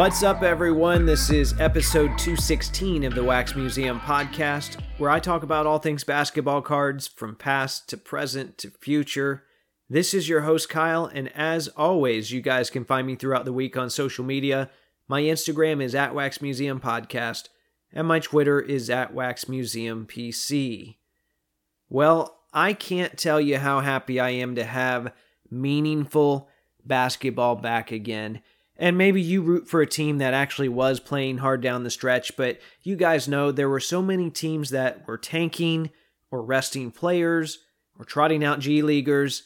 What's up, everyone? This is episode 216 of the Wax Museum podcast, where I talk about all things basketball cards from past to present to future. This is your host, Kyle, and as always, you guys can find me throughout the week on social media. My Instagram is at Wax Museum Podcast, and my Twitter is at Wax Museum PC. Well, I can't tell you how happy I am to have meaningful basketball back again. And maybe you root for a team that actually was playing hard down the stretch, but you guys know there were so many teams that were tanking or resting players or trotting out G Leaguers.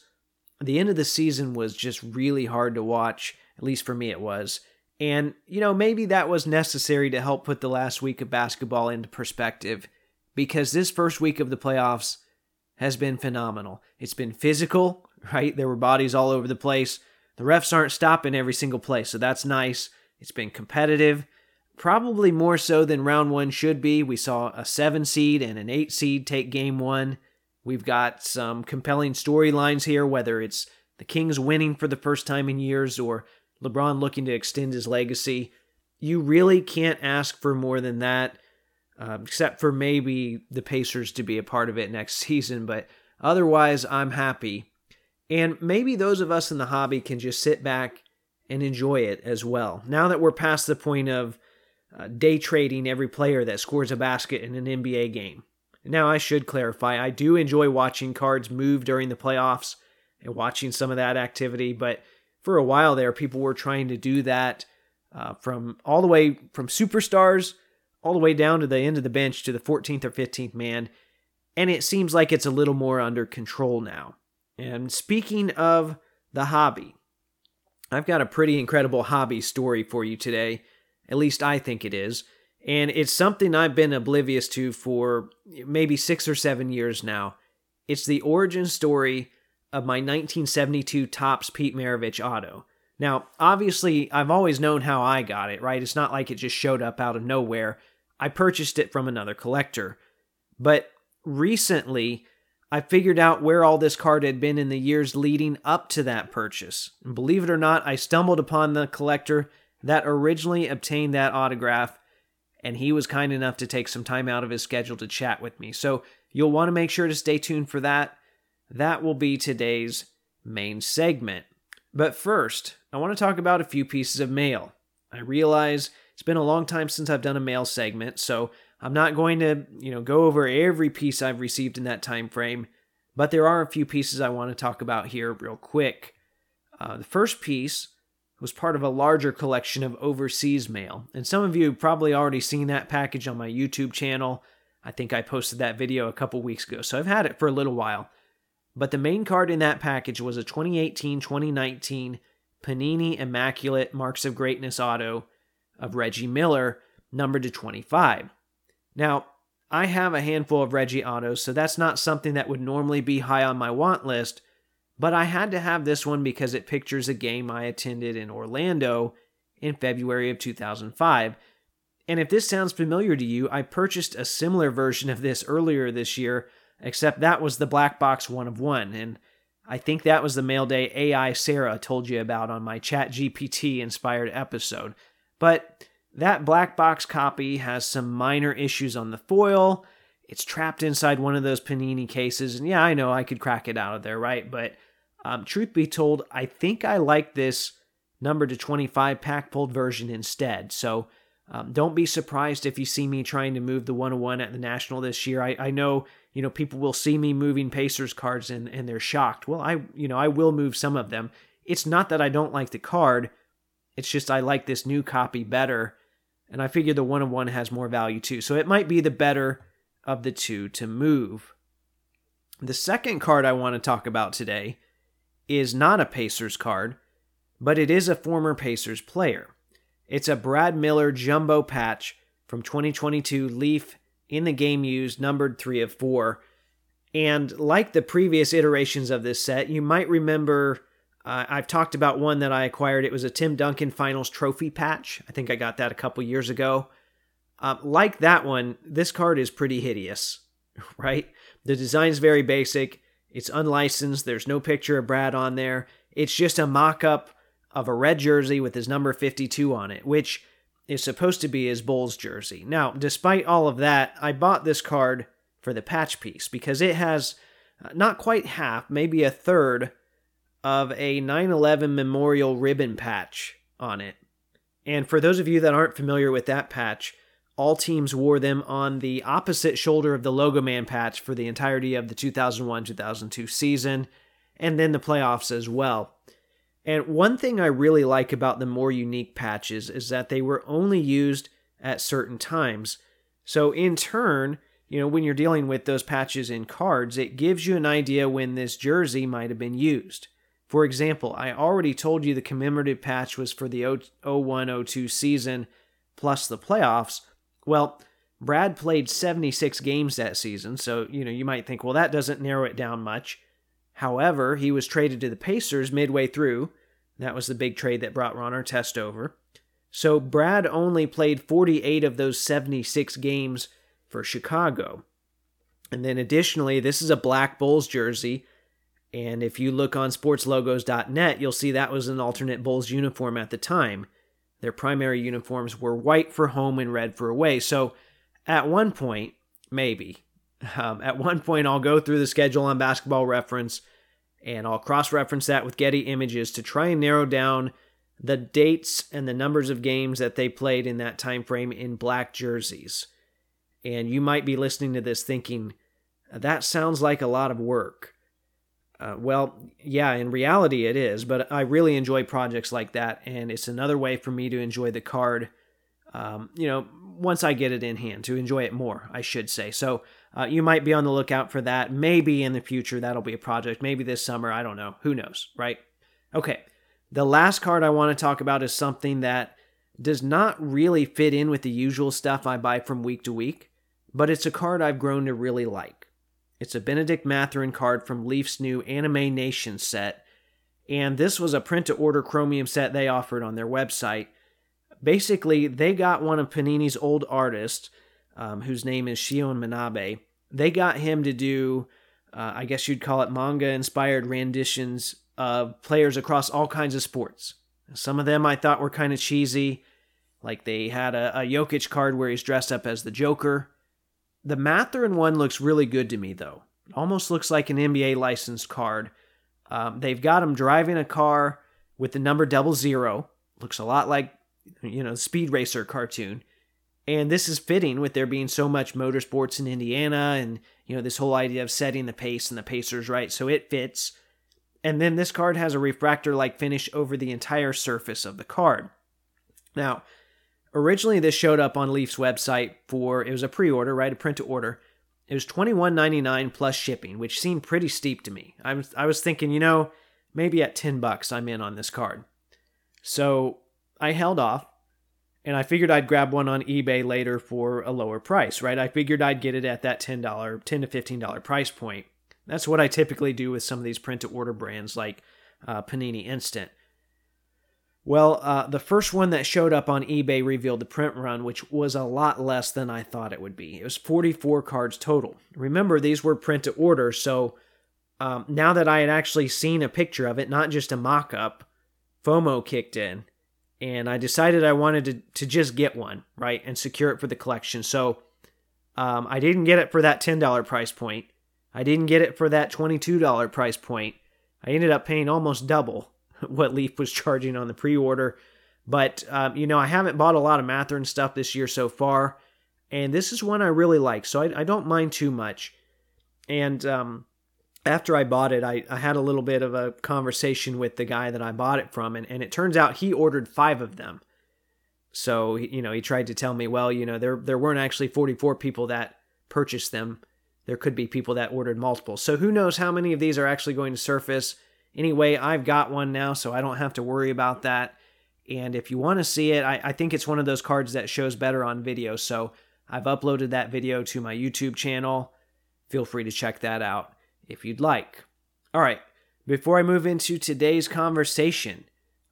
The end of the season was just really hard to watch, at least for me it was. And, you know, maybe that was necessary to help put the last week of basketball into perspective because this first week of the playoffs has been phenomenal. It's been physical, right? There were bodies all over the place. The refs aren't stopping every single play, so that's nice. It's been competitive, probably more so than round one should be. We saw a seven seed and an eight seed take game one. We've got some compelling storylines here, whether it's the Kings winning for the first time in years or LeBron looking to extend his legacy. You really can't ask for more than that, uh, except for maybe the Pacers to be a part of it next season. But otherwise, I'm happy and maybe those of us in the hobby can just sit back and enjoy it as well. Now that we're past the point of uh, day trading every player that scores a basket in an NBA game. Now, I should clarify, I do enjoy watching cards move during the playoffs and watching some of that activity, but for a while there, people were trying to do that uh, from all the way from superstars all the way down to the end of the bench to the 14th or 15th man. And it seems like it's a little more under control now. And speaking of the hobby, I've got a pretty incredible hobby story for you today. At least I think it is. And it's something I've been oblivious to for maybe six or seven years now. It's the origin story of my 1972 Topps Pete Maravich auto. Now, obviously, I've always known how I got it, right? It's not like it just showed up out of nowhere. I purchased it from another collector. But recently, I figured out where all this card had been in the years leading up to that purchase. And believe it or not, I stumbled upon the collector that originally obtained that autograph, and he was kind enough to take some time out of his schedule to chat with me. So you'll want to make sure to stay tuned for that. That will be today's main segment. But first, I want to talk about a few pieces of mail. I realize it's been a long time since I've done a mail segment, so I'm not going to, you know, go over every piece I've received in that time frame, but there are a few pieces I want to talk about here real quick. Uh, the first piece was part of a larger collection of overseas mail, and some of you probably already seen that package on my YouTube channel. I think I posted that video a couple weeks ago, so I've had it for a little while. But the main card in that package was a 2018 2019 Panini Immaculate Marks of Greatness auto of Reggie Miller, numbered to 25. Now, I have a handful of Reggie autos, so that's not something that would normally be high on my want list, but I had to have this one because it pictures a game I attended in Orlando in February of 2005. And if this sounds familiar to you, I purchased a similar version of this earlier this year, except that was the black box one of one. And I think that was the mail day AI Sarah told you about on my Chat GPT inspired episode. But that black box copy has some minor issues on the foil. It's trapped inside one of those Panini cases. And yeah, I know I could crack it out of there, right? But um, truth be told, I think I like this number to 25 pack pulled version instead. So um, don't be surprised if you see me trying to move the 101 at the National this year. I, I know, you know, people will see me moving Pacers cards and, and they're shocked. Well, I, you know, I will move some of them. It's not that I don't like the card. It's just I like this new copy better and I figure the one on one has more value too. So it might be the better of the two to move. The second card I want to talk about today is not a Pacers card, but it is a former Pacers player. It's a Brad Miller jumbo patch from 2022 Leaf in the game used, numbered 3 of 4. And like the previous iterations of this set, you might remember uh, I've talked about one that I acquired. It was a Tim Duncan Finals trophy patch. I think I got that a couple years ago. Uh, like that one, this card is pretty hideous, right? The design's very basic. It's unlicensed. There's no picture of Brad on there. It's just a mock up of a red jersey with his number 52 on it, which is supposed to be his Bulls jersey. Now, despite all of that, I bought this card for the patch piece because it has uh, not quite half, maybe a third of a 9 11 memorial ribbon patch on it. And for those of you that aren't familiar with that patch, all teams wore them on the opposite shoulder of the Logo Man patch for the entirety of the 2001 2002 season, and then the playoffs as well. And one thing I really like about the more unique patches is that they were only used at certain times. So, in turn, you know, when you're dealing with those patches in cards, it gives you an idea when this jersey might have been used. For example, I already told you the commemorative patch was for the 01 02 season plus the playoffs. Well, Brad played 76 games that season, so you know, you might think, well, that doesn't narrow it down much. However, he was traded to the Pacers midway through. That was the big trade that brought Ron Artest over. So Brad only played 48 of those 76 games for Chicago. And then additionally, this is a Black Bulls jersey. And if you look on sportslogos.net, you'll see that was an alternate Bulls uniform at the time. Their primary uniforms were white for home and red for away. So at one point, maybe, um, at one point, I'll go through the schedule on basketball reference and I'll cross reference that with Getty images to try and narrow down the dates and the numbers of games that they played in that time frame in black jerseys. And you might be listening to this thinking, that sounds like a lot of work. Uh, well, yeah, in reality it is, but I really enjoy projects like that, and it's another way for me to enjoy the card. Um, you know, once I get it in hand, to enjoy it more, I should say. So uh, you might be on the lookout for that. Maybe in the future that'll be a project. Maybe this summer. I don't know. Who knows, right? Okay. The last card I want to talk about is something that does not really fit in with the usual stuff I buy from week to week, but it's a card I've grown to really like. It's a Benedict Mathurin card from Leaf's new Anime Nation set, and this was a print to order chromium set they offered on their website. Basically, they got one of Panini's old artists, um, whose name is Shion Manabe. They got him to do, uh, I guess you'd call it manga inspired renditions of players across all kinds of sports. Some of them I thought were kind of cheesy, like they had a, a Jokic card where he's dressed up as the Joker. The Mathurin one looks really good to me, though. Almost looks like an NBA licensed card. Um, they've got him driving a car with the number double zero. Looks a lot like, you know, Speed Racer cartoon. And this is fitting with there being so much motorsports in Indiana and, you know, this whole idea of setting the pace and the Pacers, right? So it fits. And then this card has a refractor like finish over the entire surface of the card. Now, Originally, this showed up on Leaf's website for it was a pre-order, right? A print to order. It was twenty one ninety nine plus shipping, which seemed pretty steep to me. I was I was thinking, you know, maybe at ten bucks I'm in on this card. So I held off, and I figured I'd grab one on eBay later for a lower price, right? I figured I'd get it at that ten dollar, ten to fifteen dollar price point. That's what I typically do with some of these print to order brands like uh, Panini Instant. Well, uh, the first one that showed up on eBay revealed the print run, which was a lot less than I thought it would be. It was 44 cards total. Remember, these were print to order, so um, now that I had actually seen a picture of it, not just a mock up, FOMO kicked in, and I decided I wanted to, to just get one, right, and secure it for the collection. So um, I didn't get it for that $10 price point. I didn't get it for that $22 price point. I ended up paying almost double what Leaf was charging on the pre-order. But um, you know, I haven't bought a lot of Mathurin stuff this year so far, and this is one I really like, so I, I don't mind too much. And um, after I bought it, I, I, had a little bit of a conversation with the guy that I bought it from, and, and it turns out he ordered five of them. So you know, he tried to tell me, well, you know, there there weren't actually 44 people that purchased them. There could be people that ordered multiple. So who knows how many of these are actually going to surface? Anyway, I've got one now, so I don't have to worry about that. And if you want to see it, I, I think it's one of those cards that shows better on video. So I've uploaded that video to my YouTube channel. Feel free to check that out if you'd like. All right, before I move into today's conversation,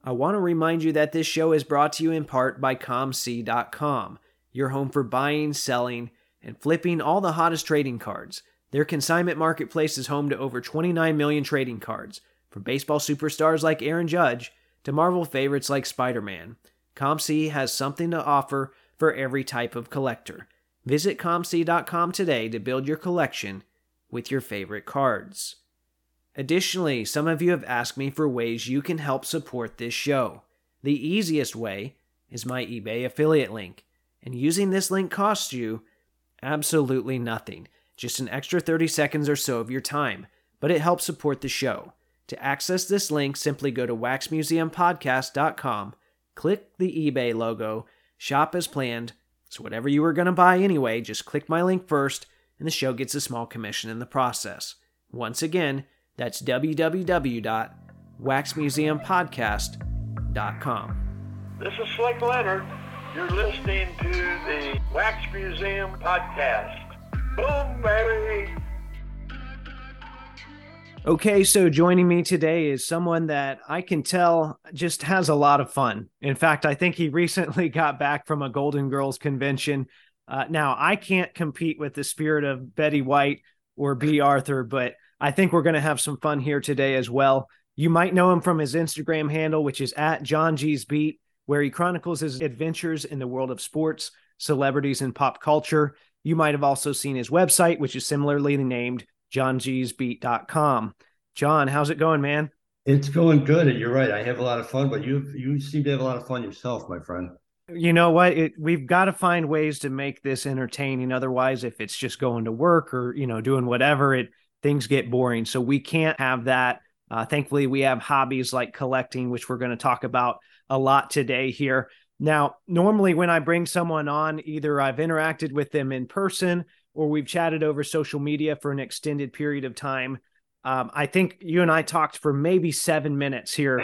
I want to remind you that this show is brought to you in part by COMC.com, your home for buying, selling, and flipping all the hottest trading cards. Their consignment marketplace is home to over 29 million trading cards from baseball superstars like Aaron Judge to Marvel favorites like Spider Man. COMC has something to offer for every type of collector. Visit COMC.com today to build your collection with your favorite cards. Additionally, some of you have asked me for ways you can help support this show. The easiest way is my eBay affiliate link, and using this link costs you absolutely nothing, just an extra 30 seconds or so of your time, but it helps support the show. To access this link, simply go to waxmuseumpodcast.com, click the eBay logo, shop as planned. So, whatever you were going to buy anyway, just click my link first, and the show gets a small commission in the process. Once again, that's www.waxmuseumpodcast.com. This is Slick Leonard. You're listening to the Wax Museum Podcast. Boom, baby! Okay, so joining me today is someone that I can tell just has a lot of fun. In fact, I think he recently got back from a Golden Girls convention. Uh, now, I can't compete with the spirit of Betty White or Bea Arthur, but I think we're going to have some fun here today as well. You might know him from his Instagram handle, which is at John G's Beat, where he chronicles his adventures in the world of sports, celebrities, and pop culture. You might have also seen his website, which is similarly named johngysbeat.com. John, how's it going, man? It's going good. And you're right. I have a lot of fun, but you you seem to have a lot of fun yourself, my friend. You know what? It, we've got to find ways to make this entertaining. Otherwise, if it's just going to work or, you know, doing whatever, it things get boring. So we can't have that. Uh, thankfully, we have hobbies like collecting, which we're going to talk about a lot today here. Now, normally when I bring someone on, either I've interacted with them in person or we've chatted over social media for an extended period of time. Um, I think you and I talked for maybe seven minutes here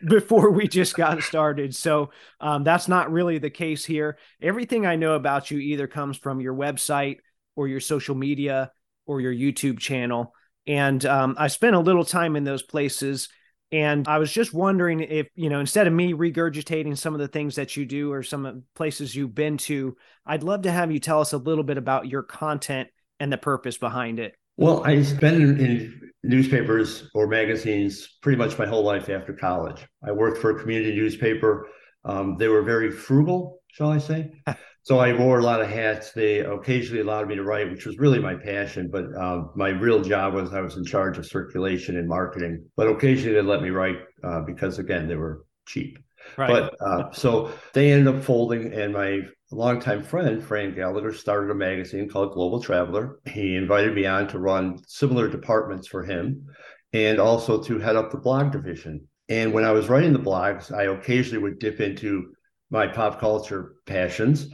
before we just got started. So um, that's not really the case here. Everything I know about you either comes from your website or your social media or your YouTube channel. And um, I spent a little time in those places. And I was just wondering if, you know, instead of me regurgitating some of the things that you do or some places you've been to, I'd love to have you tell us a little bit about your content and the purpose behind it. Well, I've been in newspapers or magazines pretty much my whole life after college. I worked for a community newspaper. Um, they were very frugal, shall I say? so I wore a lot of hats. They occasionally allowed me to write, which was really my passion. But uh, my real job was I was in charge of circulation and marketing. But occasionally they let me write uh, because, again, they were cheap. Right. But uh, so they ended up folding, and my longtime friend Fran Gallagher started a magazine called Global Traveler. He invited me on to run similar departments for him, and also to head up the blog division. And when I was writing the blogs, I occasionally would dip into my pop culture passions.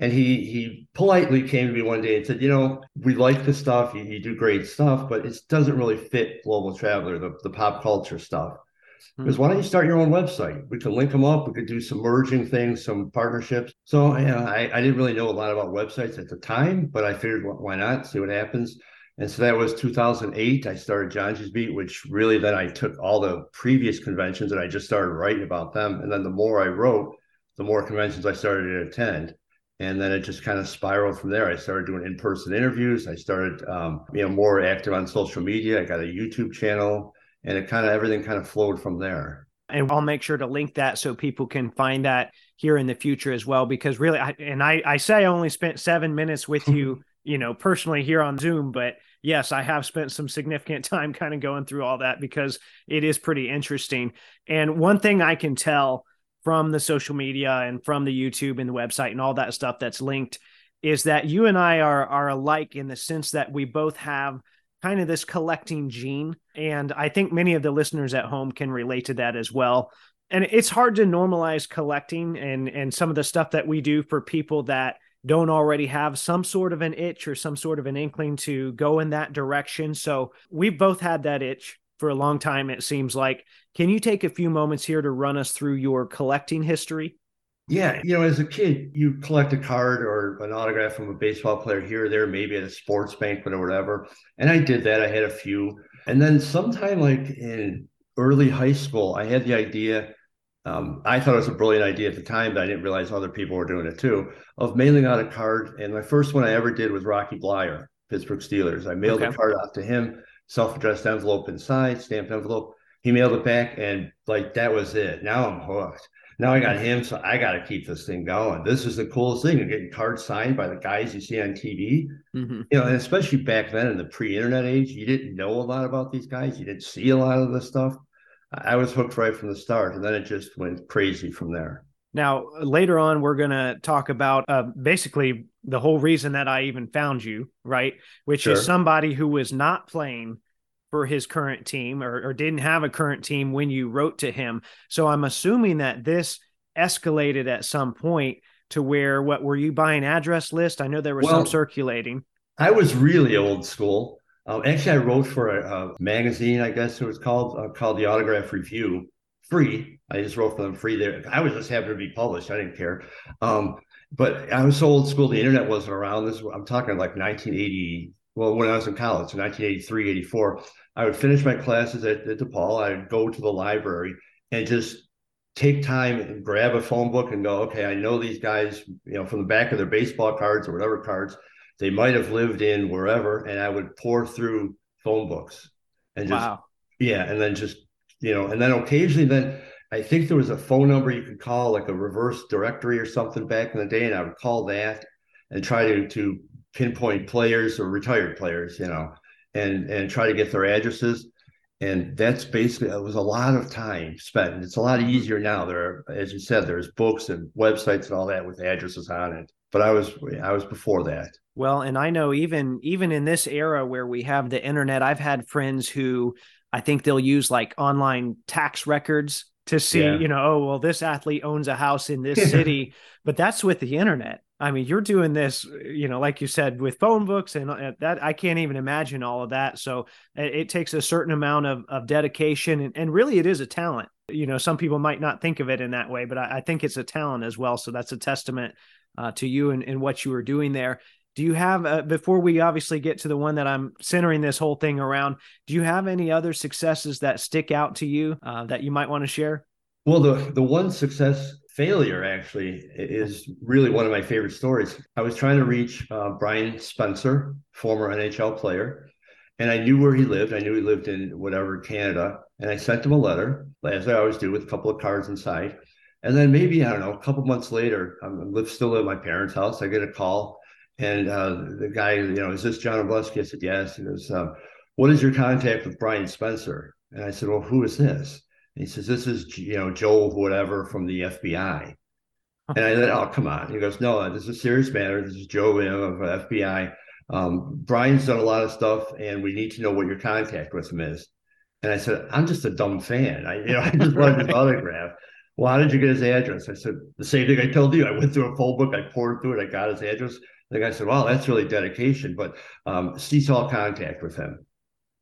And he he politely came to me one day and said, "You know, we like the stuff. You, you do great stuff, but it doesn't really fit Global Traveler, the, the pop culture stuff." Because hmm. why don't you start your own website? We could link them up. We could do some merging things, some partnerships. So you know, I, I didn't really know a lot about websites at the time, but I figured why not see what happens. And so that was 2008. I started John's Beat, which really then I took all the previous conventions and I just started writing about them. And then the more I wrote, the more conventions I started to attend. And then it just kind of spiraled from there. I started doing in-person interviews. I started, um, you know, more active on social media. I got a YouTube channel and it kind of everything kind of flowed from there and I'll make sure to link that so people can find that here in the future as well. Because really, I, and I, I say I only spent seven minutes with you, you know, personally here on Zoom, but yes, I have spent some significant time kind of going through all that because it is pretty interesting. And one thing I can tell from the social media and from the YouTube and the website and all that stuff that's linked is that you and I are are alike in the sense that we both have kind of this collecting gene. And I think many of the listeners at home can relate to that as well. And it's hard to normalize collecting and and some of the stuff that we do for people that don't already have some sort of an itch or some sort of an inkling to go in that direction. So we've both had that itch for a long time, it seems like. Can you take a few moments here to run us through your collecting history? Yeah, you know, as a kid, you collect a card or an autograph from a baseball player here or there, maybe at a sports banquet or whatever. And I did that. I had a few. And then sometime like in early high school, I had the idea. Um, I thought it was a brilliant idea at the time, but I didn't realize other people were doing it too, of mailing out a card. And my first one I ever did was Rocky Bleier, Pittsburgh Steelers. I mailed okay. a card out to him, self addressed envelope inside, stamped envelope. He mailed it back, and like that was it. Now I'm hooked. Now I got him, so I got to keep this thing going. This is the coolest thing: of getting cards signed by the guys you see on TV. Mm-hmm. You know, and especially back then in the pre-internet age, you didn't know a lot about these guys. You didn't see a lot of this stuff. I was hooked right from the start, and then it just went crazy from there. Now, later on, we're going to talk about uh, basically the whole reason that I even found you, right? Which sure. is somebody who was not playing for his current team or, or didn't have a current team when you wrote to him. So I'm assuming that this escalated at some point to where what were you buying address list? I know there was well, some circulating. I was really old school. Um, actually, I wrote for a, a, magazine, I guess it was called, uh, called the Autograph Review, free. I just wrote for them free there. I was just happy to be published. I didn't care. Um, but I was so old school. The internet wasn't around. This I'm talking like 1980. Well, when I was in college, so 1983, 84. I would finish my classes at, at DePaul. I'd go to the library and just take time and grab a phone book and go, okay, I know these guys, you know, from the back of their baseball cards or whatever cards they might have lived in wherever, and I would pour through phone books and just wow. yeah, and then just you know, and then occasionally then I think there was a phone number you could call, like a reverse directory or something back in the day, and I would call that and try to to pinpoint players or retired players, you know, and and try to get their addresses. And that's basically it was a lot of time spent it's a lot easier now. There are as you said there's books and websites and all that with addresses on it but i was i was before that well and i know even even in this era where we have the internet i've had friends who i think they'll use like online tax records to see yeah. you know oh well this athlete owns a house in this city but that's with the internet I mean, you're doing this, you know, like you said, with phone books and uh, that. I can't even imagine all of that. So it, it takes a certain amount of, of dedication, and, and, really, it is a talent. You know, some people might not think of it in that way, but I, I think it's a talent as well. So that's a testament uh, to you and, and what you were doing there. Do you have, uh, before we obviously get to the one that I'm centering this whole thing around, do you have any other successes that stick out to you uh, that you might want to share? Well, the the one success failure actually is really one of my favorite stories. I was trying to reach uh, Brian Spencer, former NHL player, and I knew where he lived. I knew he lived in whatever Canada, and I sent him a letter, as I always do, with a couple of cards inside. And then maybe I don't know, a couple months later, I'm live still at my parents' house. I get a call, and uh, the guy, you know, is this John Obleski? I said yes. He goes, um, "What is your contact with Brian Spencer?" And I said, "Well, who is this?" he says, This is, you know, Joe, whatever from the FBI. And I said, Oh, come on. He goes, No, this is a serious matter. This is Joe you know, of FBI. Um, Brian's done a lot of stuff, and we need to know what your contact with him is. And I said, I'm just a dumb fan. I, you know, I just wanted his autograph. Well, how did you get his address? I said, the same thing I told you. I went through a phone book, I poured through it, I got his address. The guy said, Well, that's really dedication, but um, cease all contact with him.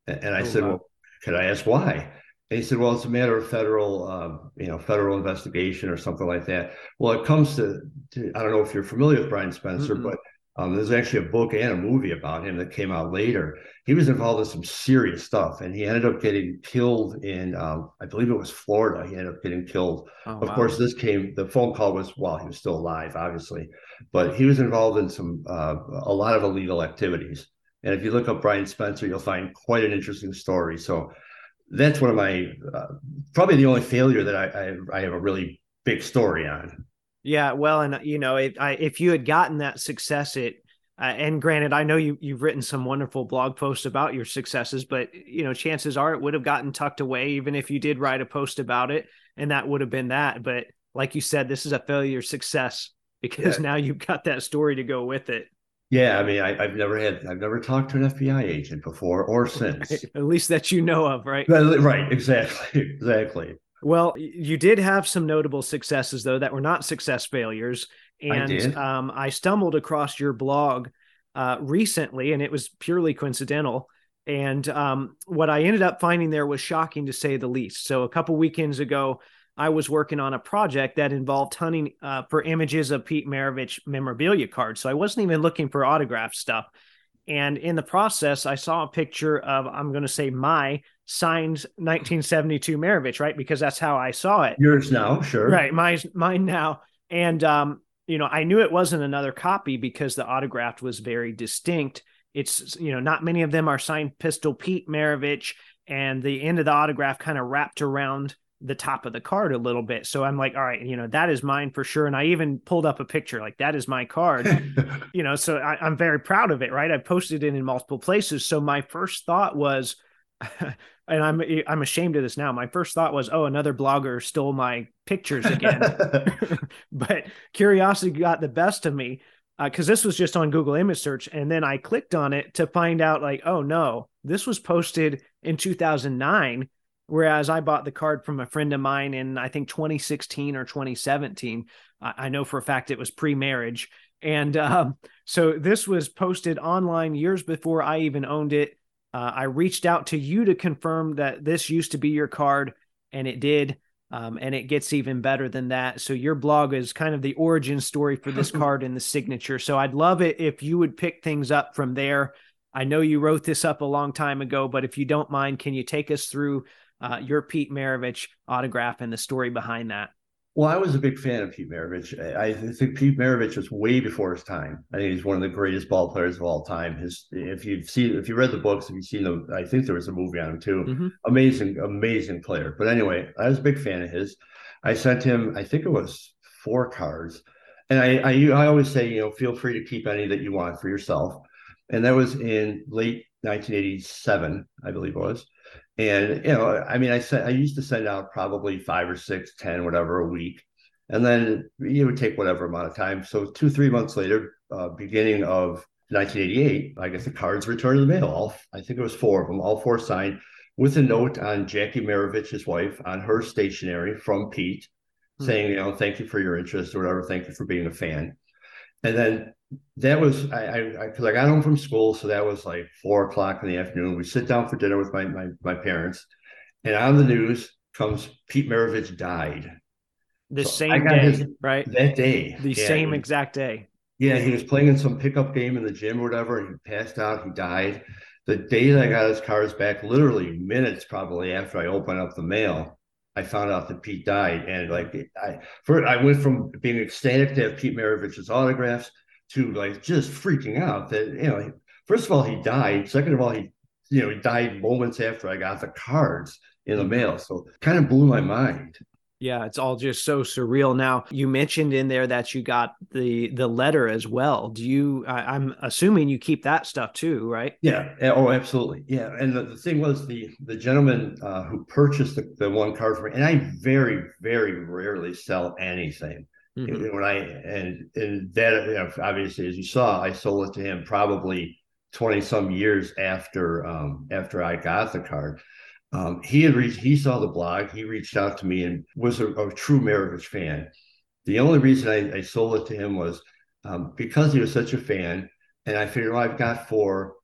And, and I oh, said, wow. Well, could I ask why? And he said, "Well, it's a matter of federal, um, you know, federal investigation or something like that." Well, it comes to, to I don't know if you're familiar with Brian Spencer, mm-hmm. but um, there's actually a book and a movie about him that came out later. He was involved in some serious stuff, and he ended up getting killed in, um, I believe it was Florida. He ended up getting killed. Oh, of wow. course, this came. The phone call was while he was still alive, obviously, but he was involved in some uh, a lot of illegal activities. And if you look up Brian Spencer, you'll find quite an interesting story. So that's one of my uh, probably the only failure that I, I, I have a really big story on. Yeah, well, and you know, if I, if you had gotten that success, it uh, and granted, I know you you've written some wonderful blog posts about your successes, but you know, chances are it would have gotten tucked away, even if you did write a post about it, and that would have been that. But like you said, this is a failure success because yeah. now you've got that story to go with it. Yeah, I mean, I, have never had, I've never talked to an FBI agent before or since. At least that you know of, right? Right, exactly, exactly. Well, you did have some notable successes though that were not success failures, and I, um, I stumbled across your blog uh, recently, and it was purely coincidental. And um, what I ended up finding there was shocking to say the least. So a couple weekends ago, I was working on a project that involved hunting uh, for images of Pete Maravich memorabilia cards. So I wasn't even looking for autograph stuff. And in the process, I saw a picture of, I'm going to say my signed 1972 Maravich, right? Because that's how I saw it. Yours now, sure. Right. Mine, mine now. And, um, you know, I knew it wasn't another copy because the autograph was very distinct. It's, you know, not many of them are signed Pistol Pete Maravich and the end of the autograph kind of wrapped around the top of the card a little bit. So I'm like, all right, you know, that is mine for sure. And I even pulled up a picture, like that is my card, you know. So I, am very proud of it, right? I posted it in multiple places. So my first thought was, and I'm I'm ashamed of this now. My first thought was, oh, another blogger stole my pictures again. but curiosity got the best of me because uh, this was just on Google image search. And then I clicked on it to find out, like, oh no, this was posted in 2009 Whereas I bought the card from a friend of mine in, I think, 2016 or 2017. I know for a fact it was pre marriage. And um, so this was posted online years before I even owned it. Uh, I reached out to you to confirm that this used to be your card, and it did. Um, and it gets even better than that. So your blog is kind of the origin story for this card and the signature. So I'd love it if you would pick things up from there. I know you wrote this up a long time ago, but if you don't mind, can you take us through uh, your Pete Maravich autograph and the story behind that. Well, I was a big fan of Pete Maravich. I think Pete Maravich was way before his time. I think he's one of the greatest ball players of all time. His, if you've seen, if you read the books, if you've seen them, I think there was a movie on him too. Mm-hmm. Amazing, amazing player. But anyway, I was a big fan of his. I sent him, I think it was four cards, and I, I, I always say, you know, feel free to keep any that you want for yourself. And that was in late 1987, I believe it was. And you know, I mean, I said I used to send out probably five or six, ten, whatever a week, and then it would take whatever amount of time. So two, three months later, uh, beginning of 1988, I guess the cards returned to the mail. All I think it was four of them, all four signed with a note on Jackie Maravich's wife on her stationery from Pete, mm-hmm. saying, you know, thank you for your interest or whatever, thank you for being a fan. And then that was I because I, I, got home from school, so that was like four o'clock in the afternoon. We sit down for dinner with my my, my parents, and on the news comes Pete Maravich died. The so same day, his, right? That day, the yeah, same exact day. Yeah, he was playing in some pickup game in the gym or whatever, and he passed out. He died. The day that I got his cards back, literally minutes probably after I opened up the mail, I found out that Pete died, and like I, first I went from being ecstatic to have Pete Maravich's autographs to like just freaking out that you know, first of all he died. Second of all, he you know he died moments after I got the cards in the mail, so kind of blew my mind. Yeah, it's all just so surreal. Now, you mentioned in there that you got the the letter as well. Do you? I, am assuming you keep that stuff too, right? Yeah. Oh, absolutely. Yeah. And the, the thing was the the gentleman uh, who purchased the, the one card for me, and I very very rarely sell anything. Mm-hmm. When I and and that obviously, as you saw, I sold it to him probably twenty some years after um, after I got the card. Um, he had reached, he saw the blog, he reached out to me and was a, a true Maravich fan. The only reason I, I sold it to him was um, because he was such a fan. And I figured, well, I've got four,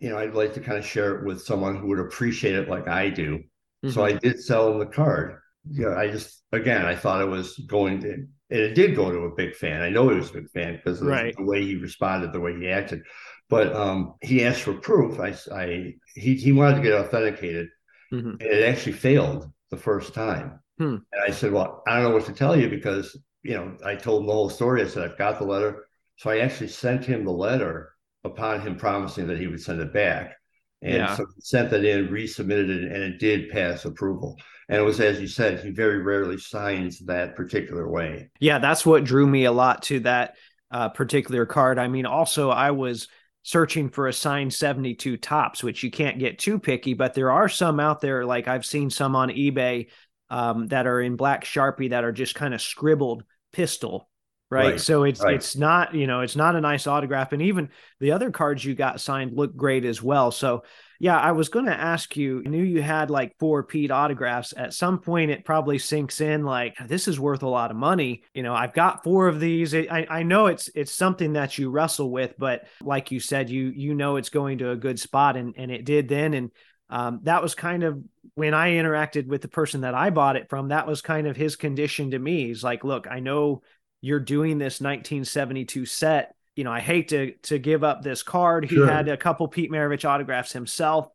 you know, I'd like to kind of share it with someone who would appreciate it like I do. Mm-hmm. So I did sell him the card. Yeah, you know, I just, again, I thought it was going to, and it did go to a big fan. I know he was a big fan because of right. the way he responded, the way he acted. But um, he asked for proof. I, I he, he wanted to get authenticated Mm-hmm. And it actually failed the first time. Hmm. And I said, Well, I don't know what to tell you because, you know, I told him the whole story. I said, I've got the letter. So I actually sent him the letter upon him promising that he would send it back. And yeah. so he sent that in, resubmitted it, and it did pass approval. And it was, as you said, he very rarely signs that particular way. Yeah, that's what drew me a lot to that uh, particular card. I mean, also, I was searching for a signed 72 Topps, which you can't get too picky, but there are some out there. Like I've seen some on eBay um, that are in black Sharpie that are just kind of scribbled pistol. Right? right. So it's right. it's not, you know, it's not a nice autograph. And even the other cards you got signed look great as well. So yeah, I was going to ask you, I knew you had like four Pete autographs. At some point, it probably sinks in like, this is worth a lot of money. You know, I've got four of these. I, I know it's it's something that you wrestle with, but like you said, you you know it's going to a good spot and, and it did then. And um, that was kind of when I interacted with the person that I bought it from, that was kind of his condition to me. He's like, look, I know you're doing this 1972 set you know, I hate to to give up this card. He sure. had a couple Pete Maravich autographs himself.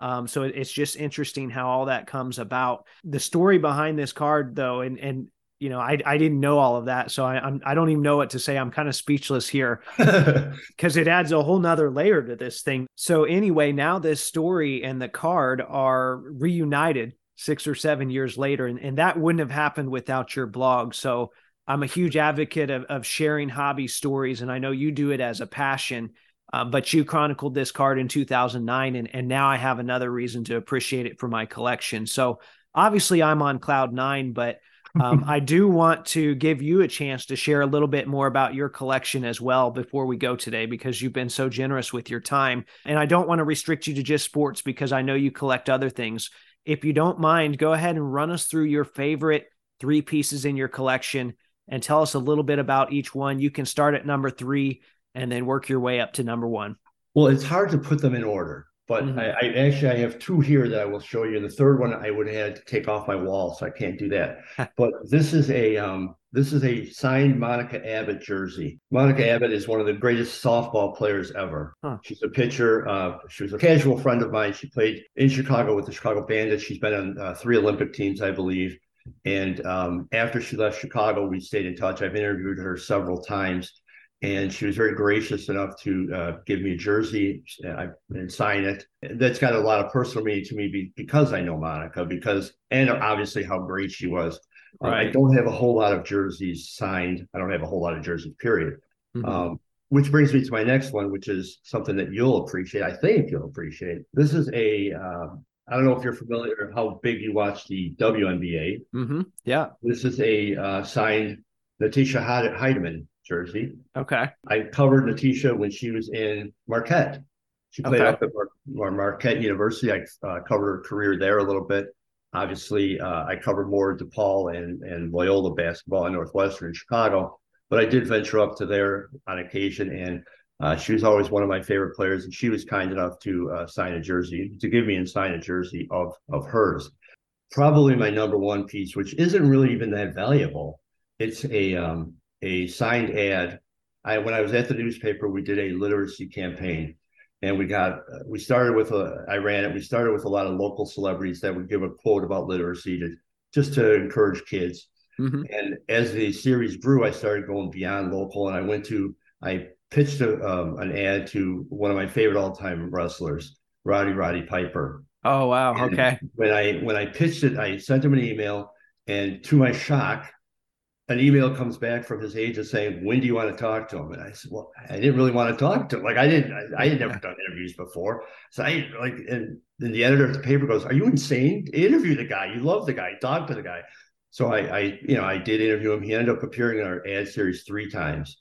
Um, so it's just interesting how all that comes about. The story behind this card, though, and and you know, I I didn't know all of that, so I I'm I don't even know what to say. I'm kind of speechless here because it adds a whole nother layer to this thing. So anyway, now this story and the card are reunited six or seven years later, and, and that wouldn't have happened without your blog. So I'm a huge advocate of, of sharing hobby stories, and I know you do it as a passion. Uh, but you chronicled this card in 2009, and, and now I have another reason to appreciate it for my collection. So obviously, I'm on cloud nine, but um, I do want to give you a chance to share a little bit more about your collection as well before we go today, because you've been so generous with your time. And I don't want to restrict you to just sports because I know you collect other things. If you don't mind, go ahead and run us through your favorite three pieces in your collection and tell us a little bit about each one. You can start at number three and then work your way up to number one. Well, it's hard to put them in order but mm-hmm. I, I, actually I have two here that I will show you. And the third one I would have had to take off my wall, so I can't do that. but this is a um, this is a signed Monica Abbott jersey. Monica Abbott is one of the greatest softball players ever. Huh. She's a pitcher. Uh, she was a casual friend of mine. She played in Chicago with the Chicago Bandits. She's been on uh, three Olympic teams, I believe. And um, after she left Chicago, we stayed in touch. I've interviewed her several times and she was very gracious enough to uh, give me a jersey and, and, sign it. That's got a lot of personal meaning to me because I know Monica, because and obviously how great she was. Right. Uh, I don't have a whole lot of jerseys signed. I don't have a whole lot of jerseys, period. Mm-hmm. Um, which brings me to my next one, which is something that you'll appreciate. I think you'll appreciate. This is a. Uh, I don't know if you're familiar with how big you watch the WNBA. Mm-hmm. Yeah. This is a uh, signed Natisha Hiedeman jersey. Okay. I covered Natisha when she was in Marquette. She played okay. up at Mar- Marquette University. I uh, covered her career there a little bit. Obviously, uh, I covered more DePaul and, and Loyola basketball in Northwestern Chicago, but I did venture up to there on occasion. And uh, she was always one of my favorite players. And she was kind enough to uh, sign a jersey, to give me and sign a jersey of, of hers. Probably my number one piece, which isn't really even that valuable. It's a um, a signed ad. I when I was at the newspaper, we did a literacy campaign, and we got we started with a I ran it. We started with a lot of local celebrities that would give a quote about literacy to just to encourage kids. Mm-hmm. And as the series grew, I started going beyond local, and I went to I pitched a, um, an ad to one of my favorite all time wrestlers, Roddy Roddy Piper. Oh wow! And okay. When I when I pitched it, I sent him an email, and to my shock, an email comes back from his agent saying, "When do you want to talk to him?" And I said, "Well, I didn't really want to talk to him. Like I didn't, I, I had never done interviews before, so I like." And then the editor of the paper goes, "Are you insane? Interview the guy. You love the guy. Talk to the guy." So I, I, you know, I did interview him. He ended up appearing in our ad series three times,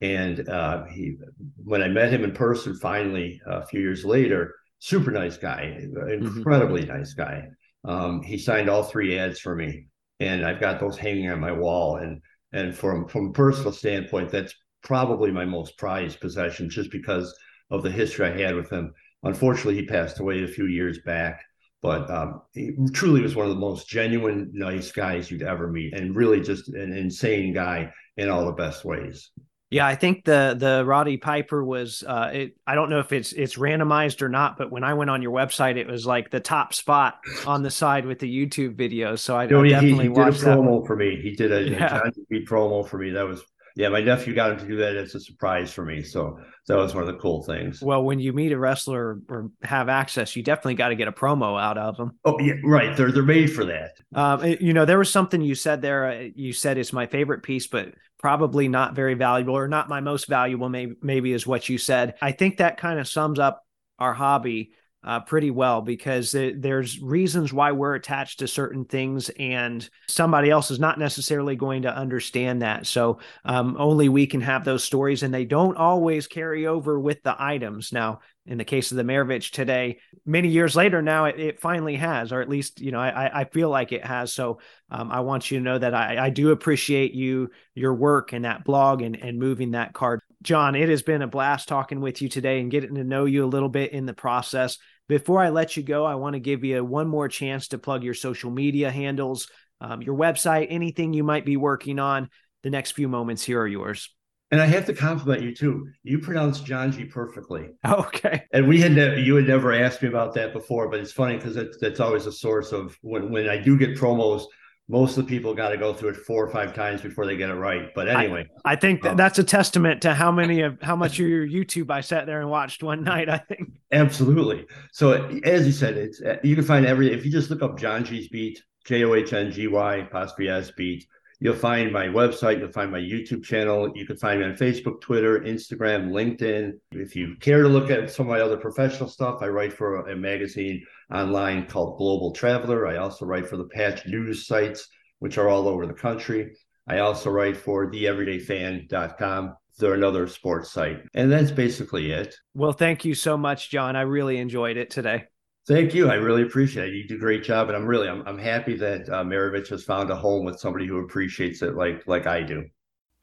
and uh, he, when I met him in person, finally a few years later, super nice guy, mm-hmm. incredibly mm-hmm. nice guy. Um, he signed all three ads for me and I've got those hanging on my wall. And and from from a personal standpoint, that's probably my most prized possession, just because of the history I had with him. Unfortunately, he passed away a few years back, but um, he truly was one of the most genuine, nice guys you'd ever meet, and really just an insane guy in all the best ways. Yeah, I think the the Roddy Piper was. Uh, it, I don't know if it's it's randomized or not, but when I went on your website, it was like the top spot on the side with the YouTube video. So I, I definitely he, he watched did a promo for me. He did a, yeah. a promo for me. That was yeah, my nephew got him to do that as a surprise for me. So that was one of the cool things. Well, when you meet a wrestler or have access, you definitely got to get a promo out of them. Oh yeah, right. They're they're made for that. Um, you know, there was something you said there. Uh, you said it's my favorite piece, but probably not very valuable or not my most valuable. Maybe maybe is what you said. I think that kind of sums up our hobby uh, pretty well because there's reasons why we're attached to certain things and somebody else is not necessarily going to understand that. So um, only we can have those stories and they don't always carry over with the items. Now in the case of the Maravich today many years later now it, it finally has or at least you know I, I feel like it has. So um, I want you to know that I, I do appreciate you your work and that blog and, and moving that card John, it has been a blast talking with you today and getting to know you a little bit in the process. Before I let you go, I want to give you one more chance to plug your social media handles, um, your website, anything you might be working on. The next few moments here are yours. And I have to compliment you too. You pronounce John G perfectly. Okay. And we had never, you had never asked me about that before, but it's funny because that's always a source of when when I do get promos most of the people got to go through it four or five times before they get it right. But anyway, I, I think that um, that's a testament to how many of how much of your YouTube I sat there and watched one night. I think absolutely. So as you said, it's you can find every if you just look up John G's beat, J O H N G Y apostrophe S beat. You'll find my website. You'll find my YouTube channel. You can find me on Facebook, Twitter, Instagram, LinkedIn. If you care to look at some of my other professional stuff, I write for a magazine online called Global Traveler. I also write for the Patch News sites, which are all over the country. I also write for theeverydayfan.com. They're another sports site. And that's basically it. Well, thank you so much, John. I really enjoyed it today. Thank you. I really appreciate it. You do a great job, and I'm really I'm, I'm happy that uh, Maravich has found a home with somebody who appreciates it like like I do.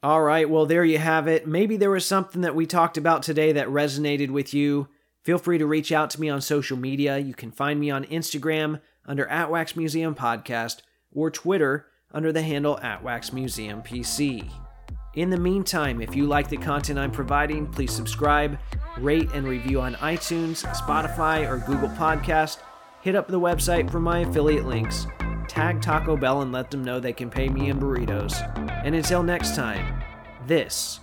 All right. Well, there you have it. Maybe there was something that we talked about today that resonated with you. Feel free to reach out to me on social media. You can find me on Instagram under at Wax Museum Podcast or Twitter under the handle at Wax Museum PC. In the meantime, if you like the content I'm providing, please subscribe, rate, and review on iTunes, Spotify, or Google Podcast. Hit up the website for my affiliate links. Tag Taco Bell and let them know they can pay me in burritos. And until next time, this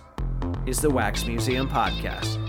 is the Wax Museum Podcast.